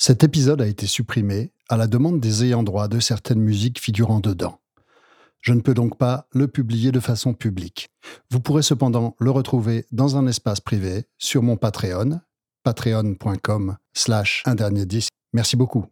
Cet épisode a été supprimé à la demande des ayants droit de certaines musiques figurant dedans. Je ne peux donc pas le publier de façon publique. Vous pourrez cependant le retrouver dans un espace privé sur mon Patreon, patreon.com slash un dernier disque. Merci beaucoup.